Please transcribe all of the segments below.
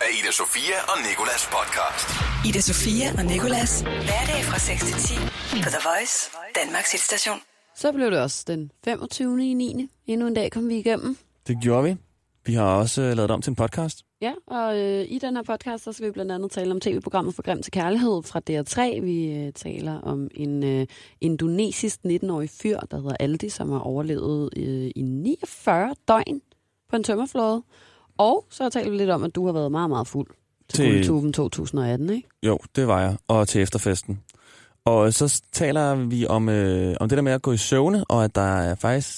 af Ida Sofia og Nikolas podcast. Ida Sofia og Nikolas. Hverdag fra 6 til 10 på The Voice, Danmarks hitstation. Så blev det også den 25. i 9. Endnu en dag kom vi igennem. Det gjorde vi. Vi har også øh, lavet om til en podcast. Ja, og øh, i den her podcast, så skal vi blandt andet tale om tv-programmet For Grim til Kærlighed fra DR3. Vi øh, taler om en øh, indonesisk 19-årig fyr, der hedder Aldi, som har overlevet øh, i 49 døgn på en tømmerflåde. Og så taler vi lidt om, at du har været meget, meget fuld til, Til- til... Guldtuben 2018, ikke? Jo, det var jeg. Og til efterfesten. Og så taler vi om, øh, om det der med at gå i søvne, og at der er faktisk...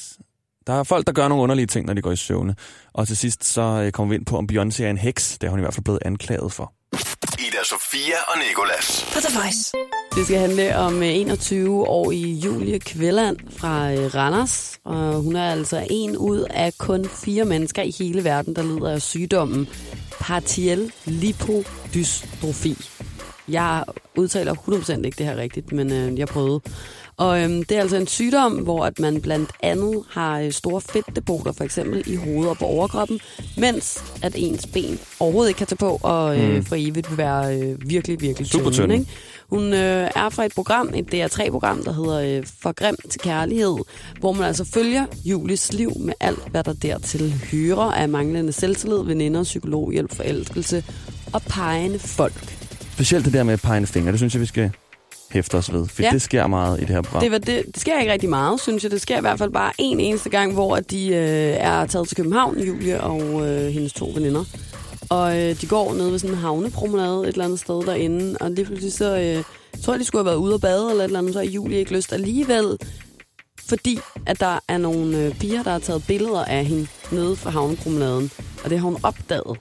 Der er folk, der gør nogle underlige ting, når de går i søvne. Og til sidst så øh, kommer vi ind på, om Beyoncé er en heks. Det er hun i hvert fald blevet anklaget for. Sofia og Nikolas. På The Voice. Det skal handle om øh, 21-årige Julie Kvelland fra øh, Randers. Og hun er altså en ud af kun fire mennesker i hele verden, der lider af sygdommen partiel lipodystrofi. Jeg udtaler 100% ikke det her rigtigt, men øh, jeg prøvede. Og øhm, det er altså en sygdom, hvor at man blandt andet har øh, store fedtdepoter, for eksempel i hovedet og på overkroppen, mens at ens ben overhovedet ikke kan tage på og øh, Mm. for evigt vil være øh, virkelig, virkelig Super tynde, tynde. ikke? Hun øh, er fra et program, et DR3-program, der hedder øh, For Grim til Kærlighed, hvor man altså følger Julies liv med alt, hvad der dertil hører af manglende selvtillid, veninder, psykologhjælp, forelskelse og pegende folk. Specielt det der med pegende fingre, det synes jeg, vi skal hæfte os ved. For Ja. det sker meget i det her program. Det, var det, det sker ikke rigtig meget, synes jeg. Det sker i hvert fald bare en eneste gang, hvor at de øh, er taget til København, Julie og øh, hendes to veninder. Og øh, de går ned ved sådan en havnepromenade et eller andet sted derinde, og lige pludselig så øh, tror jeg, de skulle have været ude og bade eller et eller andet, så har Julie ikke lyst alligevel, fordi at der er nogle øh, piger, der har taget billeder af hende nede fra havnepromenaden, og det har hun opdaget.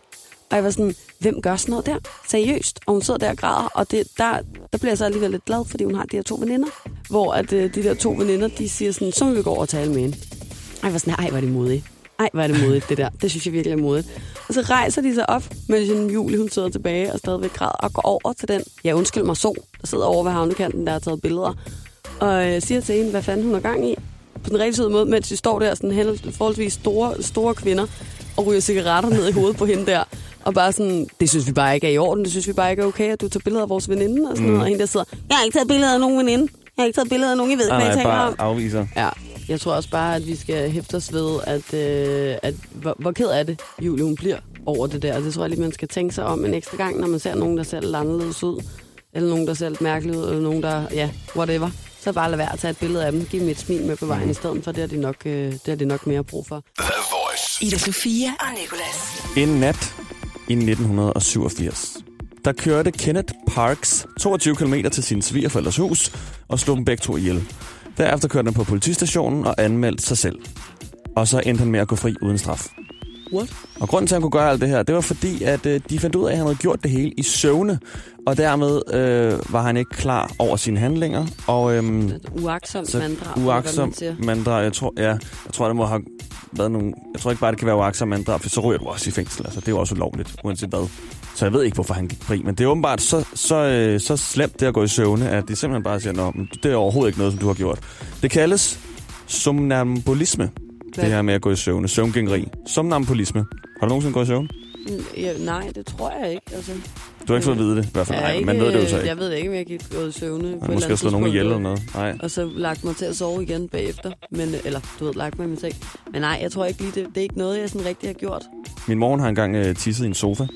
Og jeg var sådan, hvem gør sådan noget der? Seriøst. Og hun sidder der og græder, og det, der, der bliver jeg så alligevel lidt glad, fordi hun har de her to veninder. Hvor at, øh, de der to veninder, de siger sådan, så må vi gå over og tale med hende. Og jeg var sådan, ej, hvor er det modigt. Ej, hvor er det modigt, det der. Det synes jeg virkelig er modigt. Og så rejser de sig op, mens Julie, hun sidder tilbage og stadigvæk græder, og går over til den, ja undskyld mig, så, der sidder over ved havnekanten, der har taget billeder. Og øh, siger til hende, hvad fanden hun har gang i. På den rigtig søde måde, mens de står der, sådan forholdsvis store, store kvinder, og ryger cigaretter ned i hovedet på hende der. Og bare sådan, det synes vi bare ikke er i orden, det synes vi bare ikke er okay, at du tager billeder af vores veninde og sådan mm. noget. Og hende der sidder, jeg har ikke taget billeder af nogen veninde. Jeg har ikke taget billeder af nogen, I ved, Nej, hvad jeg taler bare om. afviser. Ja, jeg tror også bare, at vi skal hæfte os ved, at, øh, at hvor, hvor ked er det, Julie hun bliver over det der. Det tror jeg lige, man skal tænke sig om en ekstra gang, når man ser nogen, der ser lidt anderledes ud. Eller nogen, der ser lidt mærkeligt ud, eller nogen, der, ja, whatever. Så bare lad være at tage et billede af dem. Giv dem et smil med på vejen i stedet for. Det har de nok, øh, det har de nok mere brug for. The Voice. Ida Sofia og Nikolas. En nat i 1987. Der kørte Kenneth Parks 22 km til sin svigerforældres hus og slog dem begge to ihjel. Derefter kørte han på politistationen og anmeldte sig selv. Og så endte han med at gå fri uden straf. What? Og grunden til, at han kunne gøre alt det her, det var fordi, at øh, de fandt ud af, at han havde gjort det hele i søvne. Og dermed øh, var han ikke klar over sine handlinger. Og øhm, Et uaksomt manddrab. eller hvad man uaksom siger. manddrab, jeg tror, ja, jeg tror, det må have været nogle... Jeg tror ikke bare, det kan være uaksom manddrab, for så ryger du også i fængsel. Altså, det er jo også ulovligt, uanset hvad. Så jeg ved ikke, hvorfor han gik fri. Men det er åbenbart så, så, øh, så slemt, det at gå i søvne, at de simpelthen bare siger, men det er overhovedet ikke noget, som du har gjort. Det kaldes somnambulisme. Hvad? Det her med at gå i søvne. Søvngængeri. Somnambulisme. Har du nogensinde gået i søvn? Ja, nej, det tror jeg ikke. Altså, Du har ikke fået at vide det, i hvert fald. Nej, ikke, man ved det jo så ikke. jeg ved ikke, om jeg gik gået i søvne. på Man eller måske andet slå nogen ihjel eller noget. Nej. og så lagt mig til at sove igen bagefter. Men, eller, du ved, lagt mig i min seng. Men nej, jeg tror ikke lige, det, det er ikke noget, jeg sådan rigtig har gjort. Min mor har engang øh, tisset i en sofa,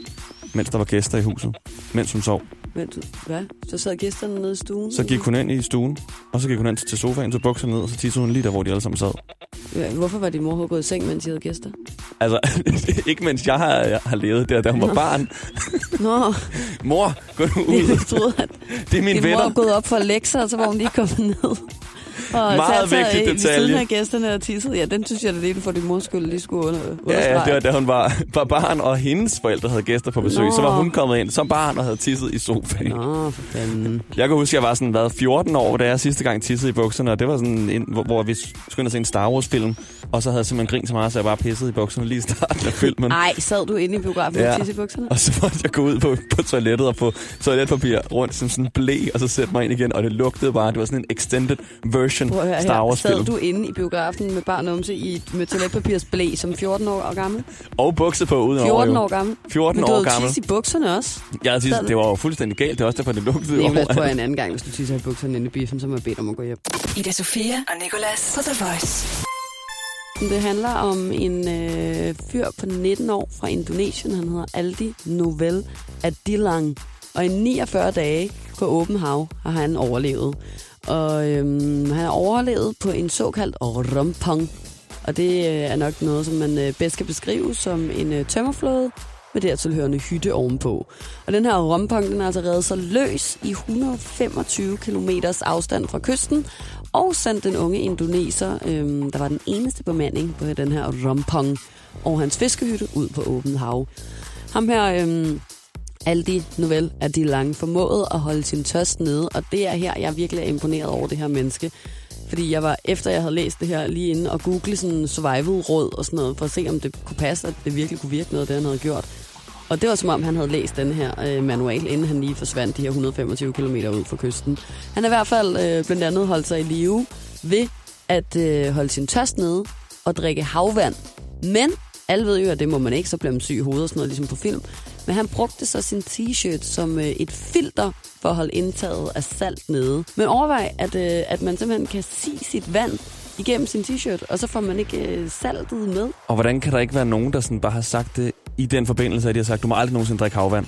mens der var gæster i huset. Mens hun sov. Men du, hvad? Så sad gæsterne nede i stuen? Så gik hun ind i stuen, og så gik hun ind til sofaen, tog bukserne ned, og så tissede hun lige der, hvor de alle sammen sad. Ja, Hvorfor var din mor gået i seng, mens I havde gæster? Altså, ikke mens jeg har, jeg har levet der, da hun var barn. Nå, Mor, gå nu ud. jeg troede, at Det er min din mor var venner. gået op for lektier, og så var hun lige kommet ned. Og Meget vigtig detalje. af gæsterne og tisset. Ja, den synes jeg, det er lige for din mors skyld lige skulle under, Ja, ja, det var da hun var, var barn, og hendes forældre havde gæster på besøg. Nå. Så var hun kommet ind som barn og havde tisset i sofaen. Nå, for fanden. Jeg kan huske, jeg var sådan været 14 år, da jeg sidste gang tissede i bukserne, og det var sådan, en, hvor, hvor vi skulle ind og se en Star Wars-film, og så havde jeg simpelthen grint så meget, så jeg bare pissede i bukserne lige i starten af filmen. Ej, sad du inde i biografen Ja. med tisse i bukserne? Og så måtte jeg gå ud på, på toilettet og få toiletpapir rundt som sådan en blæ, og så sætte mig ind igen, og det lugtede bare. Det var sådan en extended version At høre Star. Wars Sad film. du inde i biografen med barn numse i, med toiletpapirsblæ som 14 år gammel? Og bukser på uden 14 år gammel? 14 Men du år havde gammel. i bukserne også. Jeg Sad- det var jo fuldstændig galt. Det er også derfor, det lugtede Det er over. vel på en anden gang, hvis du tisser i bukserne inde i biffen, så må jeg bede om at gå hjem. Ida Sofia og Nicolas på The Voice. Det handler om en øh, fyr på 19 år fra Indonesien. Han hedder Aldi Novel Adilang. Og i 49 dage på åben hav har han overlevet. Og øhm, han har overlevet på en såkaldt rompong. Og det øh, er nok noget, som man øh, bedst kan beskrive som en øh, tømmerflåde med dertilhørende hytte ovenpå. Og den her rompong, den er altså reddet så løs i 125 km afstand fra kysten, og sendt den unge indoneser, øhm, der var den eneste bemanding på den her rompong, og hans fiskehytte ud på åbent hav. Ham her, øhm, Aldi Novel, er de lange formået at holde sin tørst nede, og det er her, jeg virkelig er imponeret over det her menneske. Fordi jeg var, efter jeg havde læst det her, lige inde og google sådan survival-råd og sådan noget, for at se, om det kunne passe, at det virkelig kunne virke noget det, han havde gjort. Og det var som om, han havde læst den her øh, manual, inden han lige forsvandt de her 125 km ud fra kysten. Han har i hvert fald øh, blandt andet holdt sig i live ved at øh, holde sin tørst nede og drikke havvand. Men alle ved jo, at det må man ikke, så bliver man syg i hovedet og sådan noget, ligesom på film. Men han brugte så sin t-shirt som øh, et filter for at holde indtaget af salt nede. Men overvej, at, øh, at man simpelthen kan sige sit vand igennem sin t-shirt, og så får man ikke øh, saltet med. Og hvordan kan der ikke være nogen, der sådan bare har sagt det i den forbindelse, at de har sagt, du må aldrig nogensinde drikke havvand?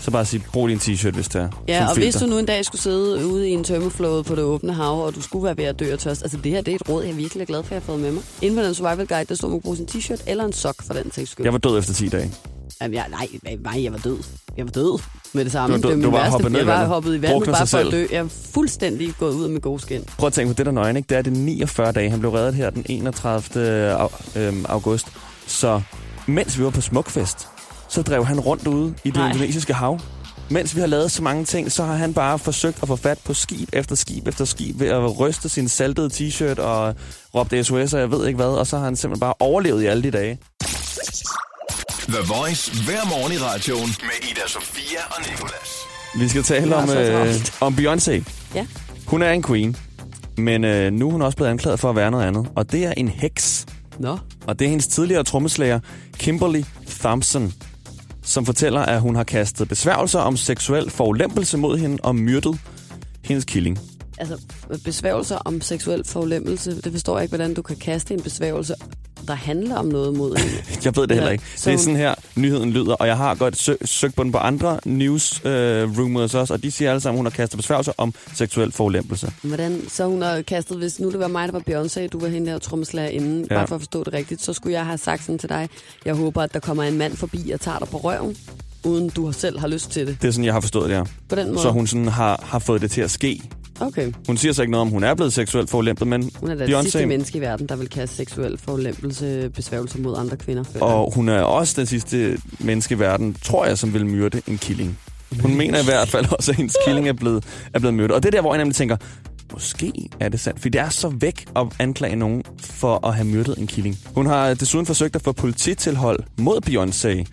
Så bare sige, brug din t-shirt, hvis det er. Ja, og hvis filter. du nu en dag skulle sidde ude i en tømmerflåde på det åbne hav, og du skulle være ved at dø af tørst, altså det her det er et råd, jeg virkelig er glad for, at jeg har fået med mig. Inden på den survival guide, der stod man bruge sin t-shirt eller en sok for den sags skyld. Jeg var død efter 10 dage. Jamen, jeg, nej, nej, jeg var død. Jeg var død med det samme. Du var død- det du var værste. hoppet ned i Jeg var hoppet i vandet bare for at dø. Jeg er fuldstændig gået ud af min gode skin. Prøv at tænke på det der nøgen, ikke? Det er det 49 dage. Han blev reddet her den 31. Au, øhm, august. Så mens vi var på Smukfest, så drev han rundt ude i det Nej. indonesiske hav. Mens vi har lavet så mange ting, så har han bare forsøgt at få fat på skib efter skib efter skib ved at ryste sin saltede t-shirt og råbte SOS og jeg ved ikke hvad. Og så har han simpelthen bare overlevet i alle de dage. The Voice hver morgen i radioen med Ida Sofia og Nicolas. Vi skal tale om, øh, om Beyoncé. Ja. Hun er en queen, men øh, nu er hun også blevet anklaget for at være noget andet. Og det er en heks. Nå. Og det er hendes tidligere trommeslager, Kimberly Thompson, som fortæller, at hun har kastet besværgelser om seksuel forulempelse mod hende og myrdet hendes killing. Altså, besværgelser om seksuel forulemmelse, det forstår jeg ikke, hvordan du kan kaste en besværgelse, der handler om noget mod en. Jeg ved det heller ikke. så Det er sådan her, nyheden lyder, og jeg har godt sø- søgt på den på andre news øh, rumors også, og de siger alle sammen, at hun har kastet besværgelser om seksuel forulempelse. Hvordan, så hun har kastet, hvis nu det var mig, der var Beyoncé, du var hende der trommeslager inden, ja. bare for at forstå det rigtigt, så skulle jeg have sagt sådan til dig, jeg håber, at der kommer en mand forbi og tager dig på røven, uden du selv har lyst til det. Det er sådan, jeg har forstået det her. På den måde. Så hun sådan har, har fået det til at ske. Okay. Hun siger så ikke noget om, hun er blevet seksuelt forulempet, men Hun er da det sidste menneske i verden, der vil kaste seksuel forulempelse besværgelser mod andre kvinder. Og hun er også den sidste menneske i verden, tror jeg, som vil myrde en killing. Hun mener i hvert fald også, at hendes killing er blevet, er blevet myrdet. Og det er der, hvor jeg nemlig tænker, måske er det sandt. For det er så væk at anklage nogen for at have myrdet en killing. Hun har desuden forsøgt at få polititilhold mod Beyoncé.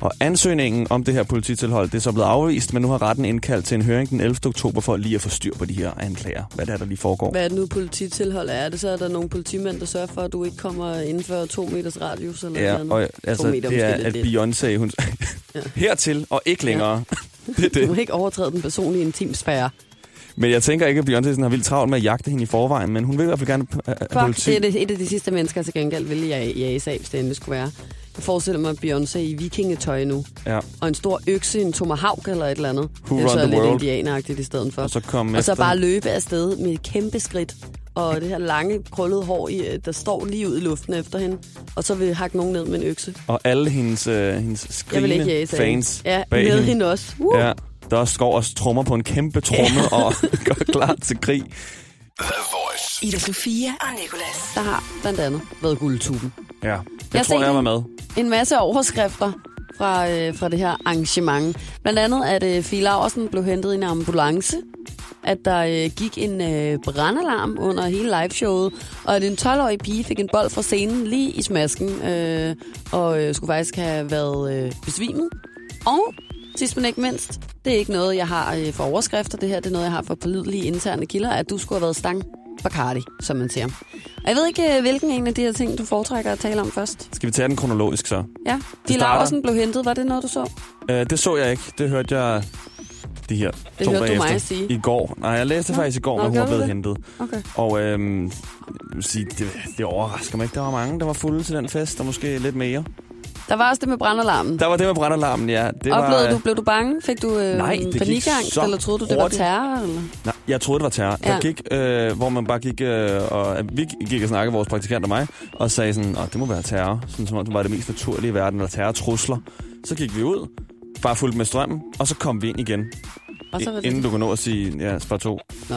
Og ansøgningen om det her polititilhold, det er så blevet afvist, men nu har retten indkaldt til en høring den 11. oktober for lige at få styr på de her anklager. Hvad det er, der lige foregår. Hvad er det nu polititilhold er? Er det så, at der er nogle politimænd, der sørger for, at du ikke kommer inden for to meters radius? Eller Ja, noget og andet? altså, meter det er, at Beyoncé, hun... Hertil og ikke længere. Det er Du det. må ikke overtræde den personlige intimsfære. Men jeg tænker ikke, at Beyoncé har vildt travlt med at jagte hende i forvejen, men hun vil i hvert fald gerne have Fuck, politi. det er det, et af de sidste mennesker, jeg til gengæld vil i, i ASA, hvis det endelig skulle være. Jeg forestiller mig Beyoncé i vikingetøj nu. Ja. Og en stor økse, en tomahawk eller et eller andet. Who det er så the lidt world? indianeragtigt i stedet for. Og så kom og så bare løbe afsted med et kæmpe skridt. Og det her lange, krøllede hår, i, der står lige ud i luften efter hende. Og så vil hakke nogen ned med en økse. Og alle hendes, øh, hendes Jeg vil ikke skrigende fans Ja, bag med hende. hende også. Uh. Ja, der går og trommer på en kæmpe tromme og går klar til krig. Ida Sofia og Nicolas. Der har blandt andet været guldtuben. Ja, jeg, Jeg tror, jeg var med. en masse overskrifter fra, øh, fra det her arrangement. Blandt andet, at øh, Fie Laursen blev hentet i en ambulance, at der øh, gik en øh, brandalarm under hele liveshowet, og at en 12-årig pige fik en bold fra scenen lige i smasken, øh, og øh, skulle faktisk have været øh, besvimet. Og sidst men ikke mindst, det er ikke noget, jeg har øh, for overskrifter, det her det er noget, jeg har for pålidelige interne kilder, at du skulle have været stang Bacardi, som man siger. Og jeg ved ikke, øh, hvilken en af de her ting, du foretrækker at tale om først. Skal vi tage den kronologisk så? Ja, de Laversen blev hentet. Var det noget, du så? Øh, det så jeg ikke. Det hørte jeg de her Det to hørte du dage mig efter. sige. I går. Nej, jeg læste Nå. faktisk i går, når hun var blevet det? hentet. Okay. Og øhm, sige, det, det overrasker mig ikke. Der var mange, der var fulde til den fest, og måske lidt mere. Der var også det med brandalarmen. Der var det med brændalarmen, ja. Det Oplevede var, du, blev du bange? Fik du øh, Nej, det panikangst, eller troede du, det var hurtigt. terror? Eller? Nej, jeg troede, det var terror. Ja. Jeg gik, øh, hvor man bare gik, øh, og at vi gik og snakkede, vores praktikant og mig, og sagde sådan, at det må være terror, sådan som om det var det mest naturlige i verden, eller terrortrusler. Så gik vi ud, bare fuldt med strømmen, og så kom vi ind igen, Og så var det... inden du kunne nå at sige, ja, spar to. Nå.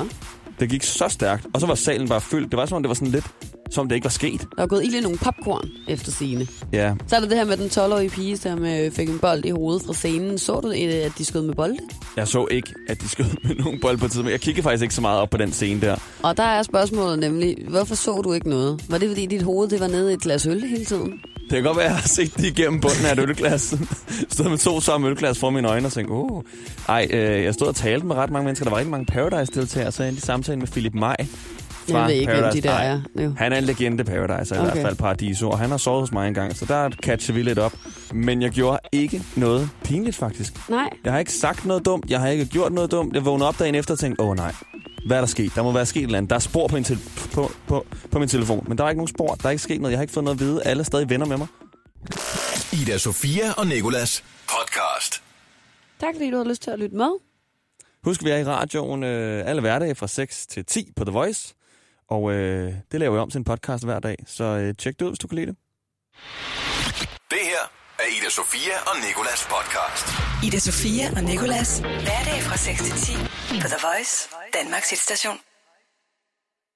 Det gik så stærkt, og så var salen bare fyldt. Det var som om, det var sådan lidt, som om det ikke var sket. Der var gået ild i nogle popcorn efter scene. Ja, Så er der det her med den 12-årige pige, som øh, fik en bold i hovedet fra scenen. Så du, øh, at de skød med bolde? jeg så ikke, at de skød med nogen bold på tid, men jeg kiggede faktisk ikke så meget op på den scene der. Og der er spørgsmålet nemlig, hvorfor så du ikke noget? Var det fordi dit hoved det var nede i et glas øl hele tiden? Det kan godt være, at jeg har set det igennem bunden af et ølglas. stod med to samme ølglas for mine øjne og tænkte, oh. Ej, øh, jeg stod og talte med ret mange mennesker. Der var rigtig mange Paradise-deltagere, så jeg endte i samtale med Philip Maj. Fra Jeg ved ikke, hvem de Paradise. der er. Jo. Han er en legende Paradise, i Okay. hvert fald Paradiso, og han har sovet hos mig engang, så der catcher vi lidt op. Men jeg gjorde ikke noget pinligt, faktisk. Nej, Jeg har ikke sagt noget dumt, jeg har ikke gjort noget dumt. Jeg vågnede op dagen efter og tænkte, åh nej, hvad er der sket? Der må være sket et eller andet. Der er spor på min, te- på, på, på min telefon, men der er ikke nogen spor. Der er ikke sket noget. Jeg har ikke fået noget at vide. Alle er stadig venner med mig. Ida Sofia og Nikolas podcast. tak fordi du har lyst til at lytte med. Husk, vi er i radioen øh, alle hverdage fra 6 til 10 på The Voice. Og øh, det laver vi om til en podcast hver dag, så øh, tjek det ud, hvis du kan lide det. Det her er Ida Sofia og Nikolas podcast. Ida Sofia og Nicolas. Hverdag fra 6 til 10 på The Voice, Danmarks hitstation.